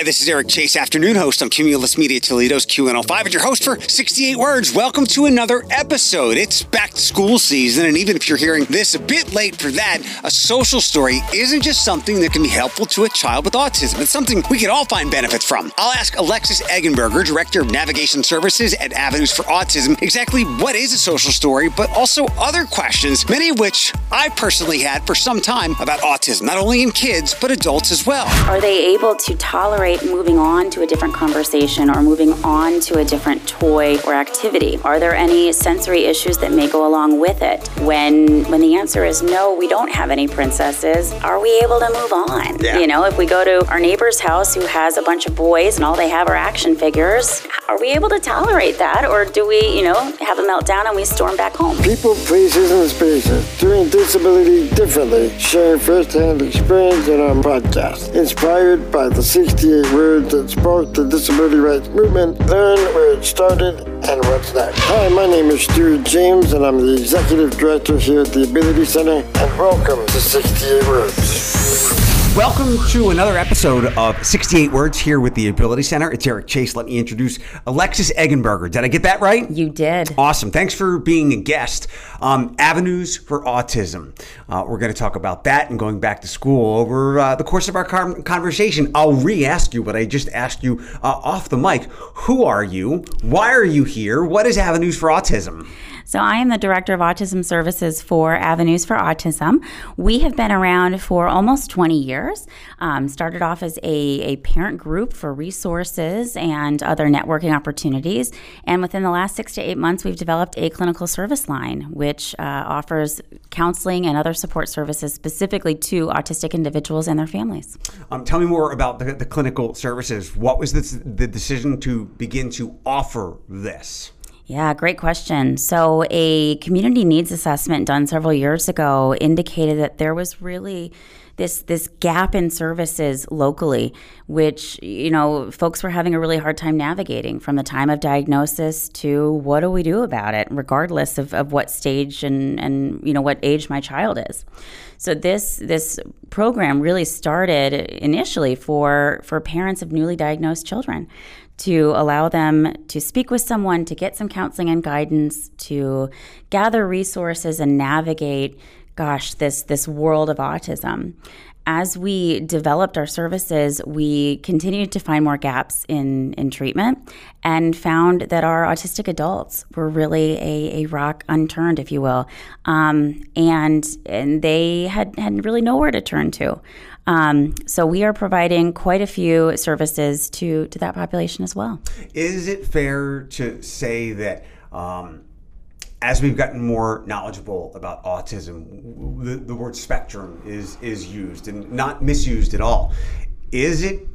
Hi, this is Eric Chase, afternoon host on Cumulus Media Toledo's QN05, and your host for 68 Words. Welcome to another episode. It's back to school season, and even if you're hearing this a bit late for that, a social story isn't just something that can be helpful to a child with autism. It's something we can all find benefits from. I'll ask Alexis Eggenberger, Director of Navigation Services at Avenues for Autism, exactly what is a social story, but also other questions, many of which I personally had for some time about autism, not only in kids, but adults as well. Are they able to tolerate moving on to a different conversation or moving on to a different toy or activity? Are there any sensory issues that may go along with it? When when the answer is no, we don't have any princesses, are we able to move on? Yeah. You know, if we go to our neighbor's house who has a bunch of boys and all they have are action figures, are we able to tolerate that or do we, you know, have a meltdown and we storm back home? People, places, and spaces doing disability differently, sharing firsthand experience in our podcast. Inspired by the 68 words that sparked the disability rights movement, learn where it started and what's next. Hi, my name is Stuart James, and I'm the Executive Director here at the Ability Center, and welcome to 68 Words. Welcome to another episode of 68 Words here with the Ability Center. It's Eric Chase. Let me introduce Alexis Eggenberger. Did I get that right? You did. Awesome. Thanks for being a guest. Um, avenues for autism. Uh, we're going to talk about that and going back to school over uh, the course of our conversation. I'll re ask you what I just asked you uh, off the mic. Who are you? Why are you here? What is Avenues for Autism? So, I am the Director of Autism Services for Avenues for Autism. We have been around for almost 20 years. Um, started off as a, a parent group for resources and other networking opportunities. And within the last six to eight months, we've developed a clinical service line, which uh, offers counseling and other support services specifically to autistic individuals and their families. Um, tell me more about the, the clinical services. What was the, the decision to begin to offer this? Yeah, great question. So, a community needs assessment done several years ago indicated that there was really this this gap in services locally, which you know folks were having a really hard time navigating from the time of diagnosis to what do we do about it, regardless of, of what stage and and you know what age my child is. So this this program really started initially for for parents of newly diagnosed children to allow them to speak with someone, to get some counseling and guidance, to gather resources and navigate, gosh, this this world of autism. As we developed our services, we continued to find more gaps in, in treatment and found that our autistic adults were really a, a rock unturned, if you will. Um, and, and they had, had really nowhere to turn to. Um, so we are providing quite a few services to to that population as well. Is it fair to say that? Um, as we've gotten more knowledgeable about autism, the, the word spectrum is is used and not misused at all. Is it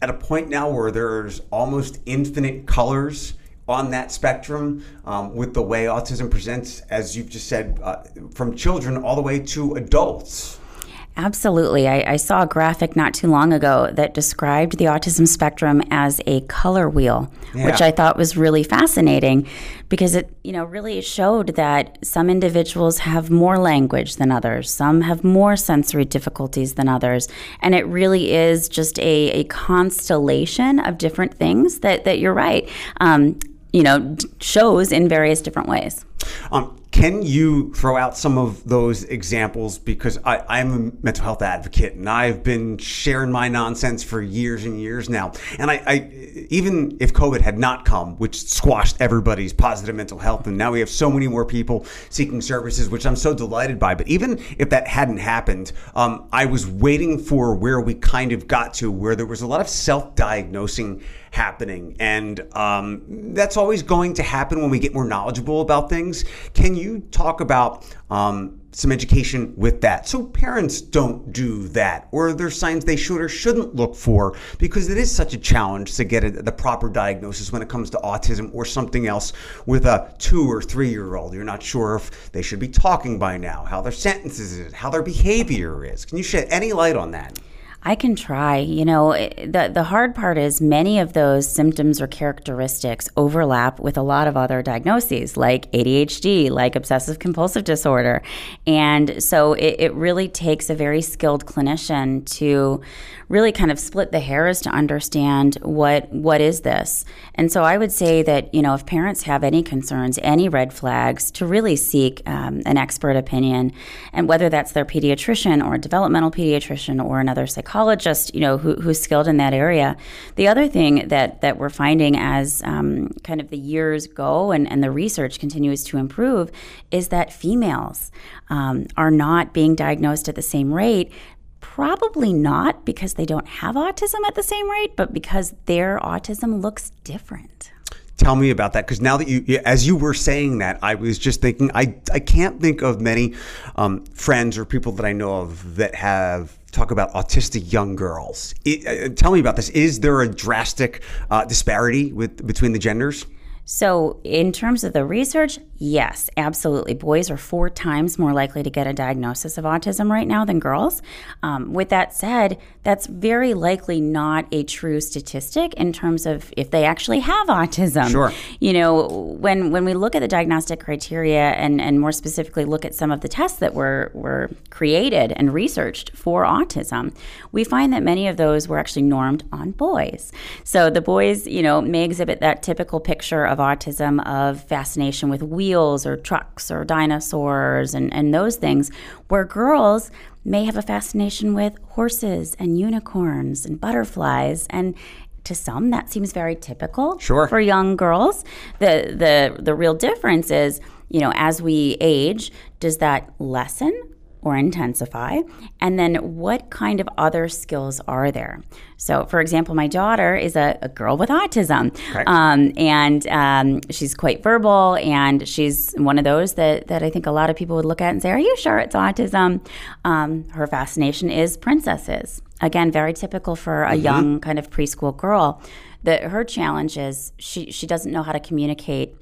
at a point now where there's almost infinite colors on that spectrum um, with the way autism presents, as you've just said, uh, from children all the way to adults? Absolutely. I, I, saw a graphic not too long ago that described the autism spectrum as a color wheel, yeah. which I thought was really fascinating because it, you know, really showed that some individuals have more language than others, some have more sensory difficulties than others, and it really is just a, a constellation of different things that, that you're right, um, you know, shows in various different ways. Um, can you throw out some of those examples? Because I, am a mental health advocate and I've been sharing my nonsense for years and years now. And I, I, even if COVID had not come, which squashed everybody's positive mental health, and now we have so many more people seeking services, which I'm so delighted by. But even if that hadn't happened, um, I was waiting for where we kind of got to, where there was a lot of self diagnosing happening. And um, that's always going to happen when we get more knowledgeable about things. Can you talk about um, some education with that so parents don't do that? Or are there signs they should or shouldn't look for? Because it is such a challenge to get a, the proper diagnosis when it comes to autism or something else with a two or three year old. You're not sure if they should be talking by now, how their sentences is, how their behavior is. Can you shed any light on that? I can try. You know, the the hard part is many of those symptoms or characteristics overlap with a lot of other diagnoses, like ADHD, like obsessive compulsive disorder, and so it, it really takes a very skilled clinician to really kind of split the hairs to understand what what is this. And so I would say that you know if parents have any concerns, any red flags, to really seek um, an expert opinion, and whether that's their pediatrician or a developmental pediatrician or another psychologist psychologist, you know, who, who's skilled in that area. The other thing that that we're finding as um, kind of the years go and, and the research continues to improve is that females um, are not being diagnosed at the same rate. Probably not because they don't have autism at the same rate, but because their autism looks different tell me about that because now that you as you were saying that i was just thinking i, I can't think of many um, friends or people that i know of that have talk about autistic young girls. It, uh, tell me about this. Is there a drastic uh, disparity with between the genders? So, in terms of the research, yes, absolutely. Boys are four times more likely to get a diagnosis of autism right now than girls. Um, with that said, that's very likely not a true statistic in terms of if they actually have autism. Sure. You know, when when we look at the diagnostic criteria and, and more specifically look at some of the tests that were, were created and researched for autism, we find that many of those were actually normed on boys. So the boys, you know, may exhibit that typical picture of autism of fascination with wheels or trucks or dinosaurs and, and those things, where girls may have a fascination with horses and unicorns and butterflies and to some that seems very typical sure. for young girls the the the real difference is you know as we age does that lessen or intensify? And then what kind of other skills are there? So, for example, my daughter is a, a girl with autism, um, and um, she's quite verbal, and she's one of those that, that I think a lot of people would look at and say, Are you sure it's autism? Um, her fascination is princesses. Again, very typical for a mm-hmm. young kind of preschool girl. That her challenge is she, she doesn't know how to communicate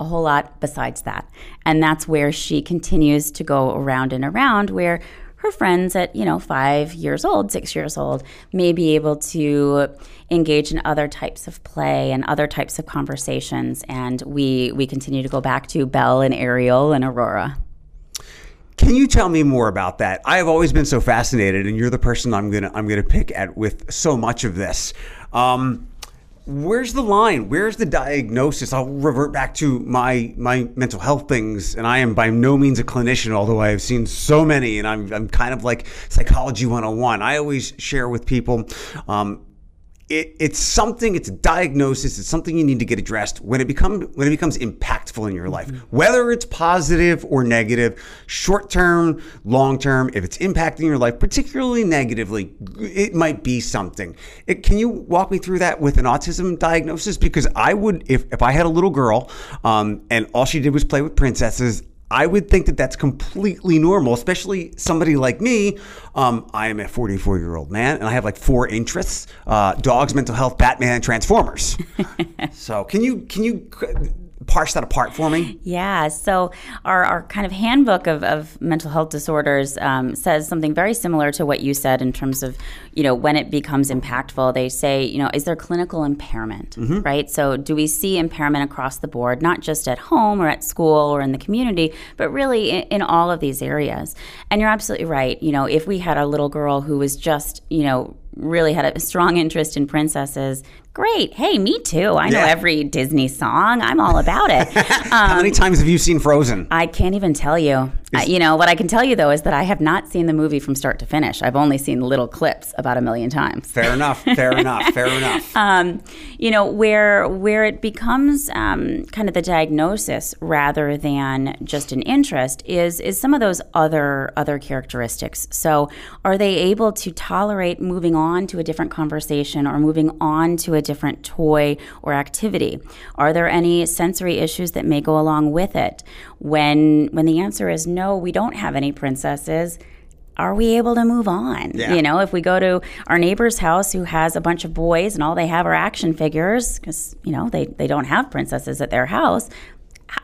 a whole lot besides that. And that's where she continues to go around and around, where her friends at, you know, five years old, six years old, may be able to engage in other types of play and other types of conversations. And we, we continue to go back to Belle and Ariel and Aurora. Can you tell me more about that? I have always been so fascinated, and you're the person I'm gonna I'm gonna pick at with so much of this. Um, where's the line? Where's the diagnosis? I'll revert back to my my mental health things, and I am by no means a clinician, although I have seen so many, and I'm I'm kind of like psychology 101. I always share with people. Um, it, it's something it's a diagnosis it's something you need to get addressed. When it become when it becomes impactful in your life mm-hmm. whether it's positive or negative short term long term if it's impacting your life particularly negatively it might be something. It, can you walk me through that with an autism diagnosis? Because i would if, if i had a little girl um, and all she did was play with princesses I would think that that's completely normal, especially somebody like me. Um, I am a 44 year old man and I have like four interests uh, dogs, mental health, Batman, Transformers. so, can you, can you, parse that apart for me? Yeah. So our, our kind of handbook of, of mental health disorders um, says something very similar to what you said in terms of, you know, when it becomes impactful. They say, you know, is there clinical impairment, mm-hmm. right? So do we see impairment across the board, not just at home or at school or in the community, but really in, in all of these areas? And you're absolutely right. You know, if we had a little girl who was just, you know, really had a strong interest in princesses. Great. Hey, me too. I know every Disney song. I'm all about it. Um, How many times have you seen Frozen? I can't even tell you. I, you know, what I can tell you though is that I have not seen the movie from start to finish. I've only seen little clips about a million times. Fair enough. Fair enough. Fair enough. Um, you know, where where it becomes um, kind of the diagnosis rather than just an interest is is some of those other other characteristics. So, are they able to tolerate moving on to a different conversation or moving on to a different toy or activity? Are there any sensory issues that may go along with it? When when the answer is no, we don't have any princesses, are we able to move on? Yeah. You know, if we go to our neighbor's house who has a bunch of boys and all they have are action figures because, you know, they, they don't have princesses at their house,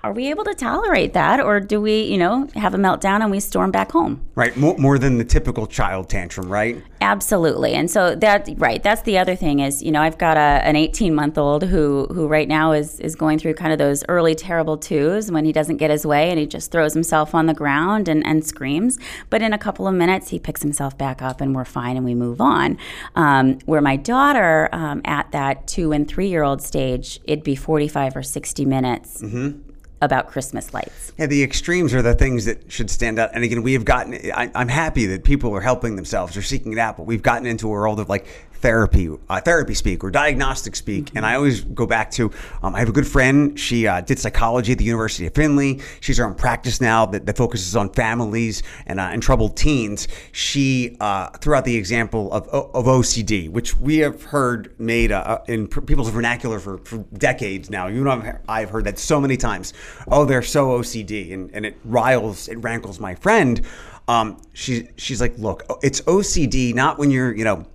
are we able to tolerate that, or do we, you know, have a meltdown and we storm back home? Right, more, more than the typical child tantrum, right? Absolutely, and so that right, that's the other thing is, you know, I've got a, an 18 month old who who right now is is going through kind of those early terrible twos when he doesn't get his way and he just throws himself on the ground and, and screams. But in a couple of minutes, he picks himself back up and we're fine and we move on. Um, where my daughter um, at that two and three year old stage, it'd be 45 or 60 minutes. Mm-hmm about Christmas lights. Yeah, the extremes are the things that should stand out. And again, we have gotten, I, am happy that people are helping themselves or seeking it out, but we've gotten into a world of like therapy, uh, therapy speak or diagnostic speak. Mm-hmm. And I always go back to, um, I have a good friend. She uh, did psychology at the University of Findlay. She's her own practice now that, that focuses on families and, uh, and troubled teens. She uh, threw out the example of, of OCD, which we have heard made uh, in people's vernacular for, for decades now. You know, I've heard that so many times. Oh, they're so OCD. And, and it riles, it rankles my friend. Um, she, she's like, look, it's OCD, not when you're, you know,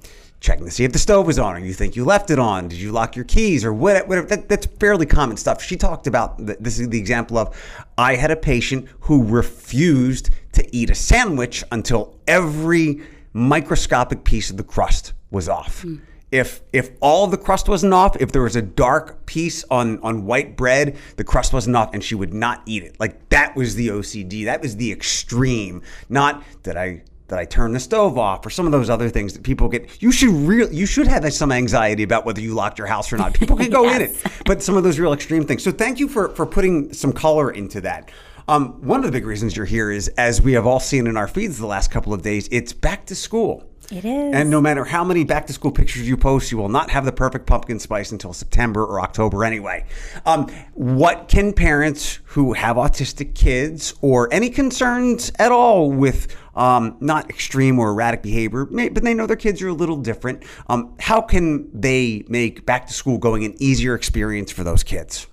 checking to see if the stove was on or you think you left it on. Did you lock your keys or whatever? That, that's fairly common stuff. She talked about this is the example of I had a patient who refused to eat a sandwich until every microscopic piece of the crust was off. Mm. If if all the crust wasn't off, if there was a dark piece on on white bread, the crust wasn't off, and she would not eat it. Like that was the OCD. That was the extreme. Not that I that I turn the stove off or some of those other things that people get. You should real you should have some anxiety about whether you locked your house or not. People can go yes. in it, but some of those real extreme things. So thank you for for putting some color into that. Um, one of the big reasons you're here is, as we have all seen in our feeds the last couple of days, it's back to school. It is. And no matter how many back to school pictures you post, you will not have the perfect pumpkin spice until September or October anyway. Um, what can parents who have autistic kids or any concerns at all with um, not extreme or erratic behavior, but they know their kids are a little different, um, how can they make back to school going an easier experience for those kids?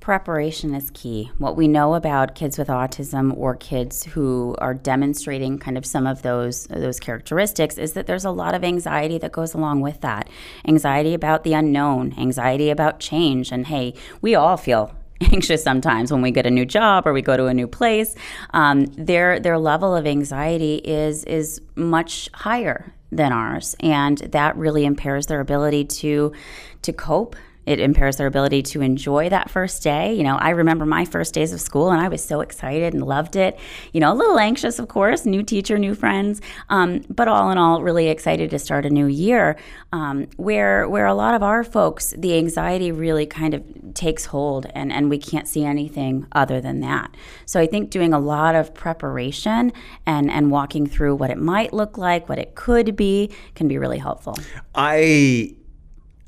Preparation is key. What we know about kids with autism or kids who are demonstrating kind of some of those those characteristics is that there's a lot of anxiety that goes along with that. Anxiety about the unknown, anxiety about change, and hey, we all feel anxious sometimes when we get a new job or we go to a new place. Um, their their level of anxiety is is much higher than ours, and that really impairs their ability to to cope it impairs their ability to enjoy that first day. You know, I remember my first days of school and I was so excited and loved it. You know, a little anxious, of course, new teacher, new friends, um, but all in all, really excited to start a new year. Um, where where a lot of our folks, the anxiety really kind of takes hold and, and we can't see anything other than that. So I think doing a lot of preparation and, and walking through what it might look like, what it could be, can be really helpful. I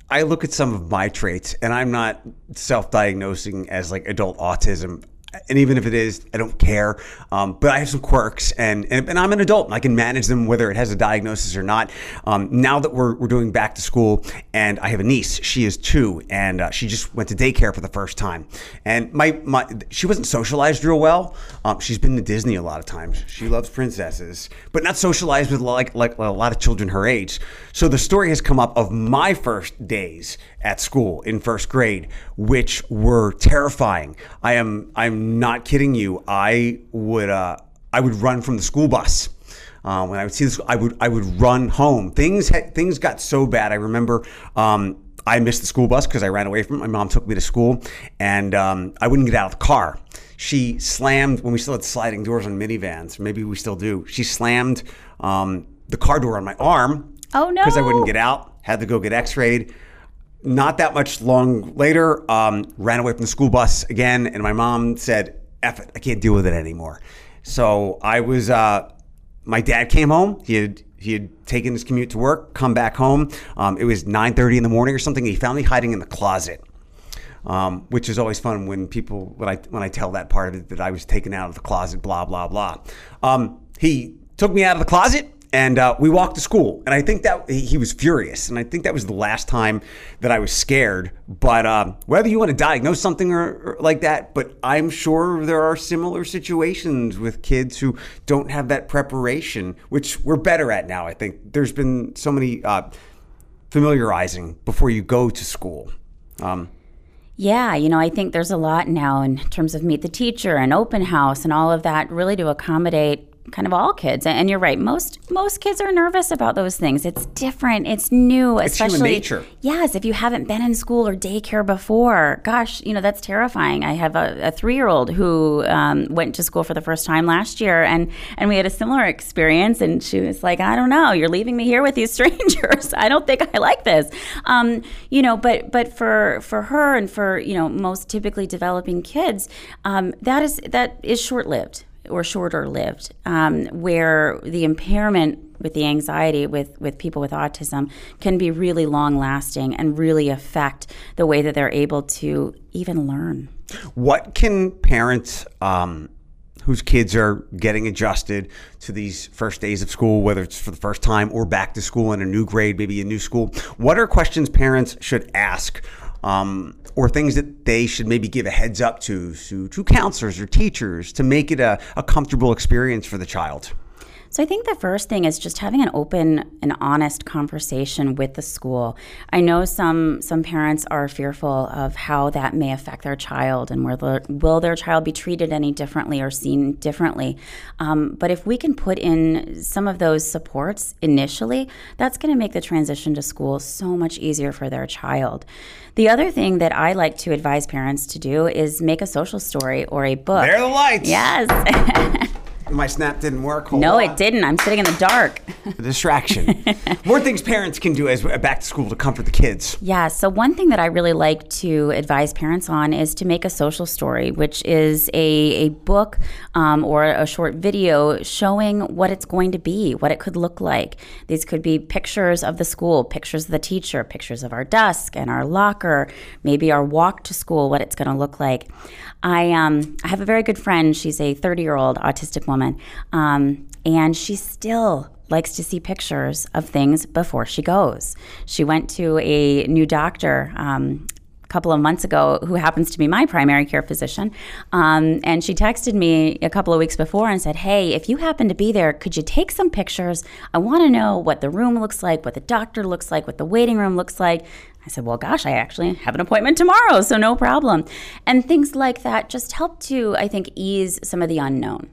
I look at some of my traits, and I'm not self-diagnosing as like adult autism and even if it is, I don't care. Um, but I have some quirks, and, and, and I'm an adult, and I can manage them whether it has a diagnosis or not. Um, now that we're we're doing back to school, and I have a niece, she is two, and uh, she just went to daycare for the first time, and my my she wasn't socialized real well. Um, she's been to Disney a lot of times. She loves princesses, but not socialized with like like a lot of children her age. So the story has come up of my first days at school in first grade, which were terrifying. I am I'm not kidding you. I would uh, I would run from the school bus. Uh, when I would see this, I would I would run home. Things had, things got so bad. I remember um, I missed the school bus because I ran away from it. My mom took me to school, and um, I wouldn't get out of the car. She slammed when we still had sliding doors on minivans. Maybe we still do. She slammed um, the car door on my arm. Oh no! Because I wouldn't get out. Had to go get X-rayed not that much long later, um, ran away from the school bus again, and my mom said, "F it, I can't deal with it anymore." So I was. Uh, my dad came home. He had he had taken his commute to work, come back home. Um, it was 9:30 in the morning or something. He found me hiding in the closet. Um, which is always fun when people when I when I tell that part of it that I was taken out of the closet, blah blah blah. Um, he took me out of the closet and uh, we walked to school. And i think that he was furious. And i think that was the last time that i was scared. But um, whether you want to diagnose something or, or, like that but i'm sure there are similar situations with kids who don't have that preparation which we're better at now i think. There's been so many uh, familiarizing before you go to school. Um, Yeah, you know, I think there's a lot now in terms of meet the teacher and open house and all of that, really to accommodate kind of all kids. And you're right, most most kids are nervous about those things. It's different, it's new, It's human especially nature. Yes, if you haven't been in school or daycare before, gosh, you know that's terrifying. I have a, a three-year-old who um, went to school for the first time last year, and and we had a similar experience. And she was like, "I don't know, you're leaving me here with these strangers. I don't think I like this." Um, you know, but but for for her and for you know most typically developing kids, um, that is that is short-lived or shorter lived, um, where the impairment with the anxiety with, with people with autism can be really long lasting and really affect the way that they're able to even learn. What can parents um, whose kids are getting adjusted to these first days of school, whether it's for the first time or back to school in a new grade, maybe a new school, what are questions parents should ask? Um, or things that they should maybe give a heads up to, to, to counselors or teachers to make it a, a comfortable experience for the child? So I think the first thing is just having an open and honest conversation with the school. I know some some parents are fearful of how that may affect their child and where the, will their child be treated any differently or seen differently. Um, but if we can put in some of those supports initially, that's going to make the transition to school so much easier for their child. The other thing that I like to advise parents to do is make a social story or a book. There are the lights. Yes. My snap didn't work. Hold no, on. it didn't. I'm sitting in the dark. A distraction. More things parents can do as back to school to comfort the kids. Yeah, so one thing that I really like to advise parents on is to make a social story, which is a, a book um, or a short video showing what it's going to be, what it could look like. These could be pictures of the school, pictures of the teacher, pictures of our desk and our locker, maybe our walk to school, what it's going to look like. I, um, I have a very good friend. She's a 30 year old autistic woman, um, and she still likes to see pictures of things before she goes. She went to a new doctor. Um, a couple of months ago, who happens to be my primary care physician. Um, and she texted me a couple of weeks before and said, Hey, if you happen to be there, could you take some pictures? I want to know what the room looks like, what the doctor looks like, what the waiting room looks like. I said, Well, gosh, I actually have an appointment tomorrow, so no problem. And things like that just help to, I think, ease some of the unknown.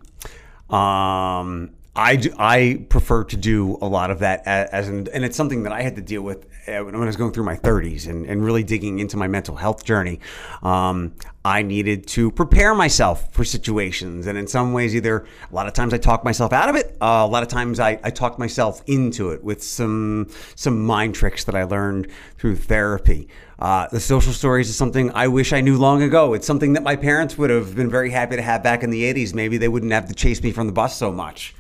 Um, I, do, I prefer to do a lot of that as, an, and it's something that I had to deal with uh, when I was going through my 30s and, and really digging into my mental health journey. Um, I needed to prepare myself for situations, and in some ways, either a lot of times I talk myself out of it, uh, a lot of times I, I talk myself into it with some some mind tricks that I learned through therapy. Uh, the social stories is something I wish I knew long ago. It's something that my parents would have been very happy to have back in the 80s. Maybe they wouldn't have to chase me from the bus so much.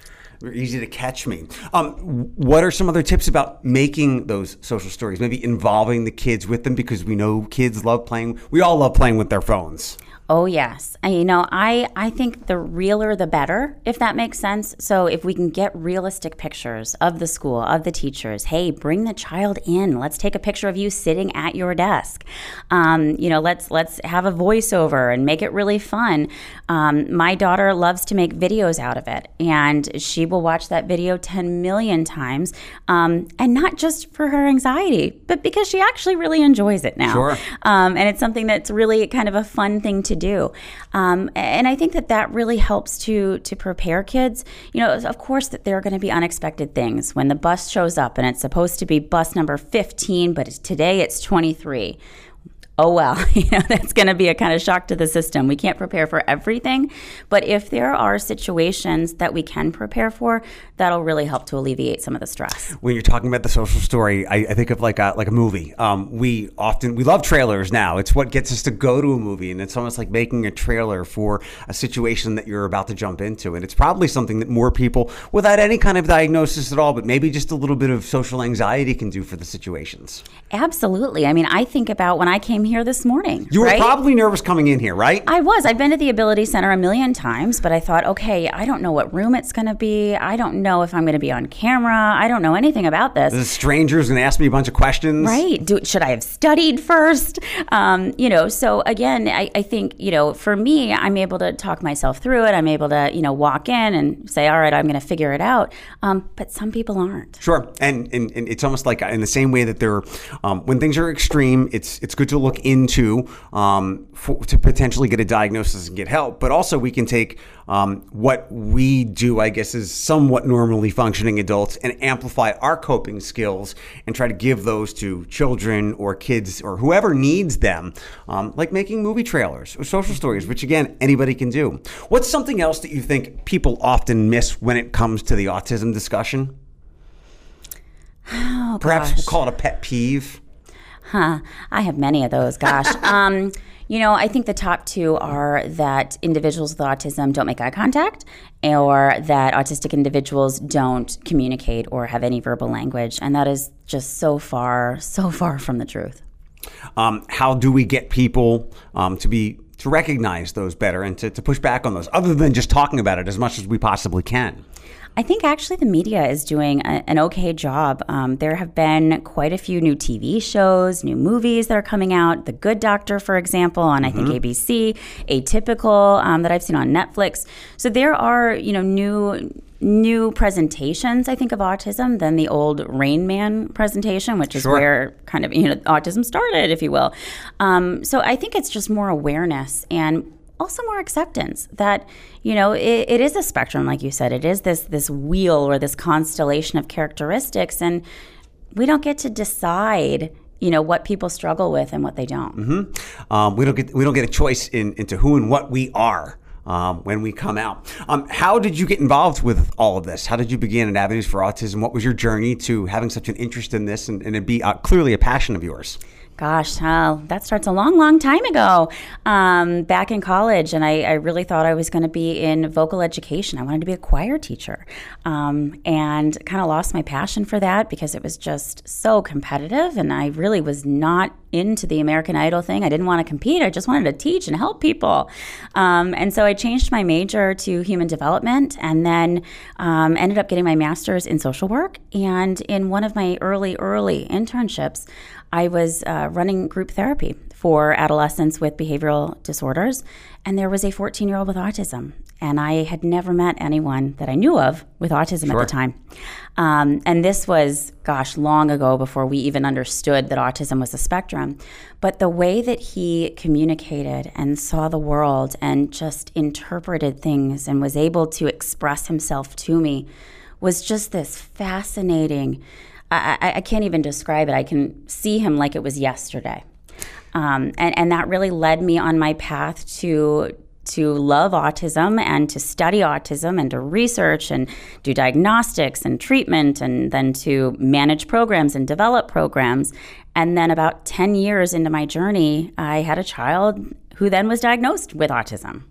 They're easy to catch me. Um, what are some other tips about making those social stories? Maybe involving the kids with them because we know kids love playing. We all love playing with their phones. Oh yes, and you know I I think the realer the better, if that makes sense. So if we can get realistic pictures of the school, of the teachers, hey, bring the child in. Let's take a picture of you sitting at your desk. Um, you know, let's let's have a voiceover and make it really fun. Um, my daughter loves to make videos out of it, and she will watch that video ten million times, um, and not just for her anxiety, but because she actually really enjoys it now. Sure. Um, and it's something that's really kind of a fun thing to do. Um, and I think that that really helps to to prepare kids. You know, of course, that there are going to be unexpected things when the bus shows up and it's supposed to be bus number 15, but today it's 23 oh well, you know, that's going to be a kind of shock to the system. We can't prepare for everything, but if there are situations that we can prepare for, that'll really help to alleviate some of the stress. When you're talking about the social story, I, I think of like a like a movie. Um, we often we love trailers now. It's what gets us to go to a movie, and it's almost like making a trailer for a situation that you're about to jump into. And it's probably something that more people, without any kind of diagnosis at all, but maybe just a little bit of social anxiety, can do for the situations. Absolutely. I mean, I think about when I came here this morning. You were right? probably nervous coming in here, right? I was. I've been to the Ability Center a million times, but I thought, okay, I don't know what room it's going to be. I don't know if I'm going to be on camera. I don't know anything about this. The stranger's gonna ask me a bunch of questions. Right. Do, should I have studied first? Um, you know, so again, I, I think, you know, for me, I'm able to talk myself through it. I'm able to, you know, walk in and say, all right, I'm going to figure it out. Um, but some people aren't. Sure, and, and and it's almost like in the same way that there, um, when things are extreme, it's it's good to look look into um, for, to potentially get a diagnosis and get help, but also we can take um, what we do, I guess, as somewhat normally functioning adults and amplify our coping skills and try to give those to children or kids or whoever needs them, um, like making movie trailers or social stories, which again, anybody can do. What's something else that you think people often miss when it comes to the autism discussion? Oh, Perhaps gosh. we'll call it a pet peeve. Huh. I have many of those. Gosh. um, you know, I think the top two are that individuals with autism don't make eye contact, or that autistic individuals don't communicate or have any verbal language, and that is just so far, so far from the truth. Um, how do we get people um, to be to recognize those better and to, to push back on those, other than just talking about it as much as we possibly can? I think actually the media is doing a, an okay job. Um, there have been quite a few new TV shows, new movies that are coming out. The Good Doctor, for example, on I think ABC, Atypical um, that I've seen on Netflix. So there are you know new new presentations I think of autism than the old Rain Man presentation, which is Sure. where kind of you know autism started, if you will. Um, so I think it's just more awareness and also more acceptance that you know it, it is a spectrum like you said it is this this wheel or this constellation of characteristics and we don't get to decide you know what people struggle with and what they don't Um, we don't get we don't get a choice in, into who and what we are. Um, when we come out, um, how did you get involved with all of this? How did you begin at Avenues for Autism? What was your journey to having such an interest in this and, and it be uh, clearly a passion of yours? Gosh, uh, that starts a long, long time ago. Um, back in college, and I, I really thought I was going to be in vocal education. I wanted to be a choir teacher, um, and kind of lost my passion for that because it was just so competitive, and I really was not into the American Idol thing. I didn't want to compete. I just wanted to teach and help people. Um, and so I changed my major to human development, and then um, ended up getting my master's in social work. And in one of my early, early internships. I was uh, running group therapy for adolescents with behavioral disorders, and there was a 14 year old with autism. And I had never met anyone that I knew of with autism at the time. Um, and this was, gosh, long ago before we even understood that autism was a spectrum. But the way that he communicated and saw the world and just interpreted things and was able to express himself to me was just this fascinating. I, I, can't even describe it. I can see him like it was yesterday. Um, and, and that really led me on my path to to love autism and to study autism and to research and do diagnostics and treatment and then to manage programs and develop programs. And then about 10 years into my journey, I had a child who then was diagnosed with autism.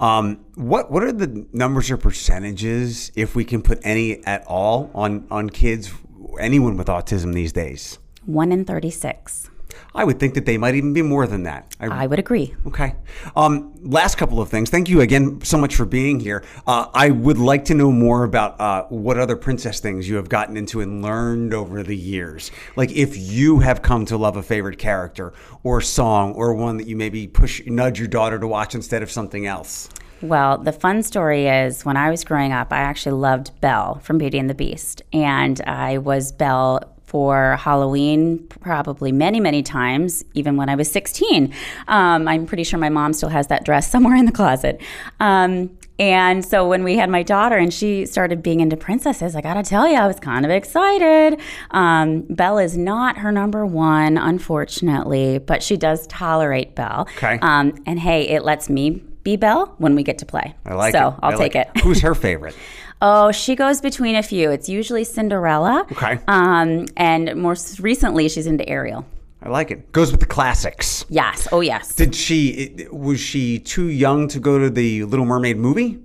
Um, what what are the numbers or percentages, if we can put any at all, on on kids, anyone with autism these days? One in 36. I would think that they might even be more than that. I I would agree. Okay. Um, last couple of things. Thank you again so much for being here. Uh, I would like to know more about uh, what other princess things you have gotten into and learned over the years. Like if you have come to love a favorite character or song or one that you maybe push nudge your daughter to watch instead of something else. Well, the fun story is when I was growing up, I actually loved Belle from Beauty and the Beast. And I was Belle for Halloween probably many, many times, even when I was 16. Um, I'm pretty sure my mom still has that dress somewhere in the closet. Um, and so when we had my daughter and she started being into princesses, I gotta tell you, I was kind of excited. Um, Belle is not her number one, unfortunately, but she does tolerate Belle. Okay. Um, and hey, it lets me be Belle when we get to play. I like so it. I'll I take like it. Who's her favorite? Oh, she goes between a few. It's usually Cinderella. Okay. Um, and more s- recently, she's into Ariel. I like it. Goes with the classics. Yes. Oh, yes. Did she was she too young to go to the Little Mermaid movie?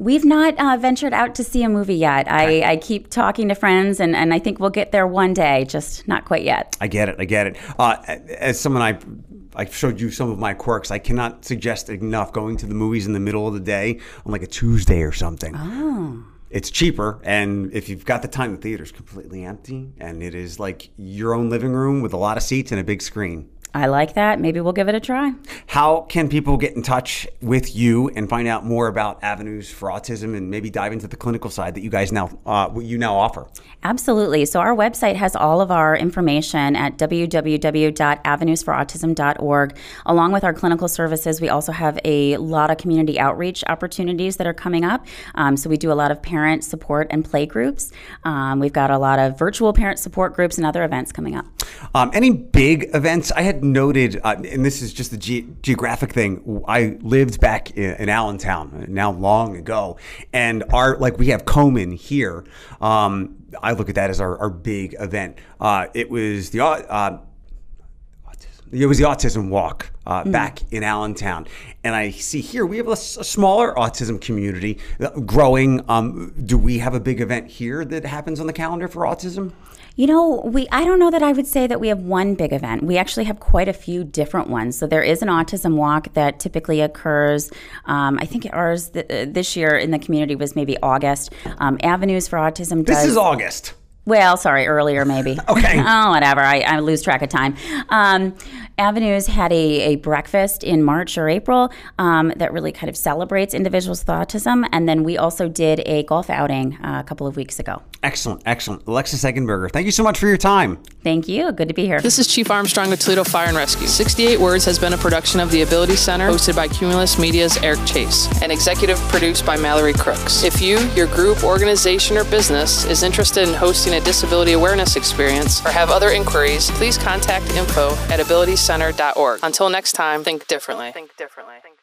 We've not uh, ventured out to see a movie yet. I, I keep talking to friends, and, and I think we'll get there one day, just not quite yet. I get it. I get it. Uh, as someone I I showed you some of my quirks. I cannot suggest enough going to the movies in the middle of the day on like a Tuesday or something. Oh. It's cheaper, and if you've got the time, the theater's completely empty, and it is like your own living room with a lot of seats and a big screen. I like that. Maybe we'll give it a try. How can people get in touch with you and find out more about avenues for autism and maybe dive into the clinical side that you guys now uh, you now offer? Absolutely. So our website has all of our information at www.avenuesforautism.org. Along with our clinical services, we also have a lot of community outreach opportunities that are coming up. Um, so we do a lot of parent support and play groups. Um, we've got a lot of virtual parent support groups and other events coming up. Um, any big events? I had noted, uh, and this is just the ge- geographic thing. I lived back in, in, Allentown now long ago, and our like we have Komen here. Um, I look at that as our, our big event. Uh, it was the uh, it was the autism walk uh, mm. back in Allentown, and I see here we have a, a smaller autism community uh, growing. Um, do we have a big event here that happens on the calendar for autism? You know, we I don't know that I would say that we have one big event. We actually have quite a few different ones. So there is an autism walk that typically occurs. Um, I think ours th- uh, this year in the community was maybe August. Um, Avenues for Autism. Does, this is August. Well, sorry, earlier maybe. okay. oh, whatever. I, I, lose track of time. Um, Avenues had a, a breakfast in March or April um, that really kind of celebrates individuals with autism. And then we also did a golf outing uh, a couple of weeks ago. Excellent, excellent. Alexis Eggenberger, thank you so much for your time. Thank you. Good to be here. This is Chief Armstrong with Toledo Fire and Rescue. 68 Words has been a production of the Ability Center, hosted by Cumulus Media's Eric Chase, and executive produced by Mallory Crooks. If you, your group, organization, or business is interested in hosting a disability awareness experience or have other inquiries, please contact info at abilitycenter.org. Until next time, think differently. Think differently. Think differently.